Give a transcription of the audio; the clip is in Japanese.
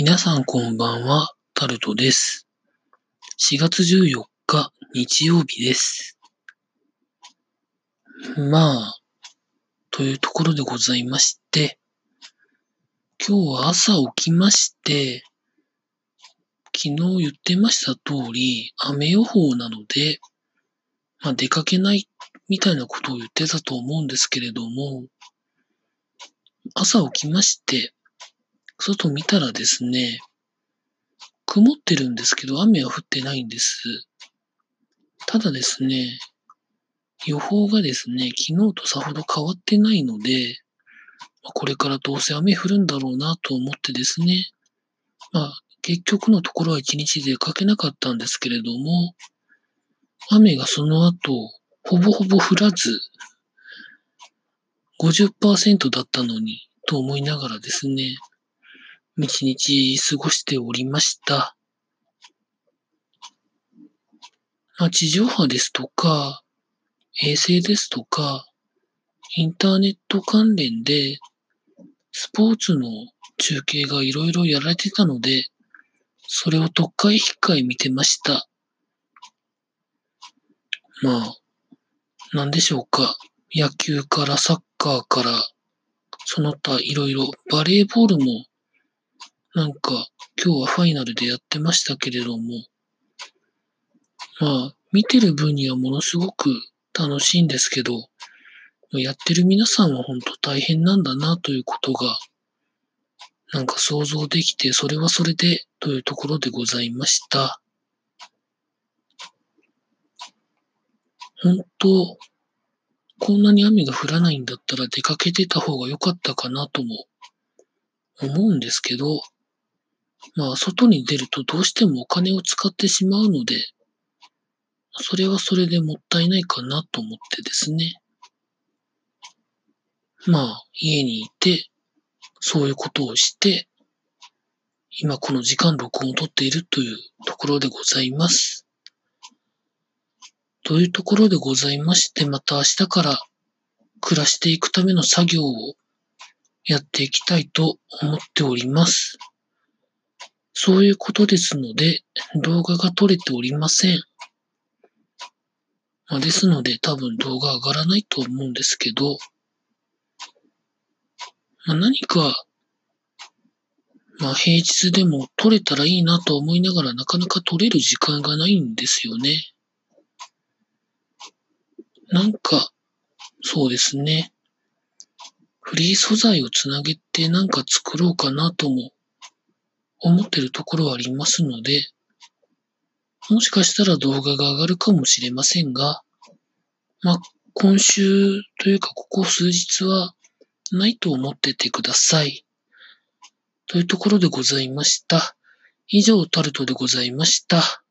皆さんこんばんは、タルトです。4月14日、日曜日です。まあ、というところでございまして、今日は朝起きまして、昨日言ってました通り、雨予報なので、まあ出かけないみたいなことを言ってたと思うんですけれども、朝起きまして、外見たらですね、曇ってるんですけど、雨は降ってないんです。ただですね、予報がですね、昨日とさほど変わってないので、これからどうせ雨降るんだろうなと思ってですね、まあ、結局のところは一日出かけなかったんですけれども、雨がその後、ほぼほぼ降らず、50%だったのに、と思いながらですね、一日過ごしておりました。まあ、地上波ですとか、衛星ですとか、インターネット関連で、スポーツの中継がいろいろやられてたので、それを特会引っかい見てました。まあ、なんでしょうか。野球からサッカーから、その他いろいろ、バレーボールも、なんか、今日はファイナルでやってましたけれども、まあ、見てる分にはものすごく楽しいんですけど、やってる皆さんは本当大変なんだなということが、なんか想像できて、それはそれでというところでございました。本当、こんなに雨が降らないんだったら出かけてた方が良かったかなとも思うんですけど、まあ、外に出るとどうしてもお金を使ってしまうので、それはそれでもったいないかなと思ってですね。まあ、家にいて、そういうことをして、今この時間録音を撮っているというところでございます。というところでございまして、また明日から暮らしていくための作業をやっていきたいと思っております。そういうことですので、動画が撮れておりません。まあ、ですので、多分動画上がらないと思うんですけど、まあ、何か、まあ、平日でも撮れたらいいなと思いながらなかなか撮れる時間がないんですよね。なんか、そうですね。フリー素材をつなげてなんか作ろうかなとも思ってるところはありますので、もしかしたら動画が上がるかもしれませんが、まあ、今週というかここ数日はないと思っててください。というところでございました。以上、タルトでございました。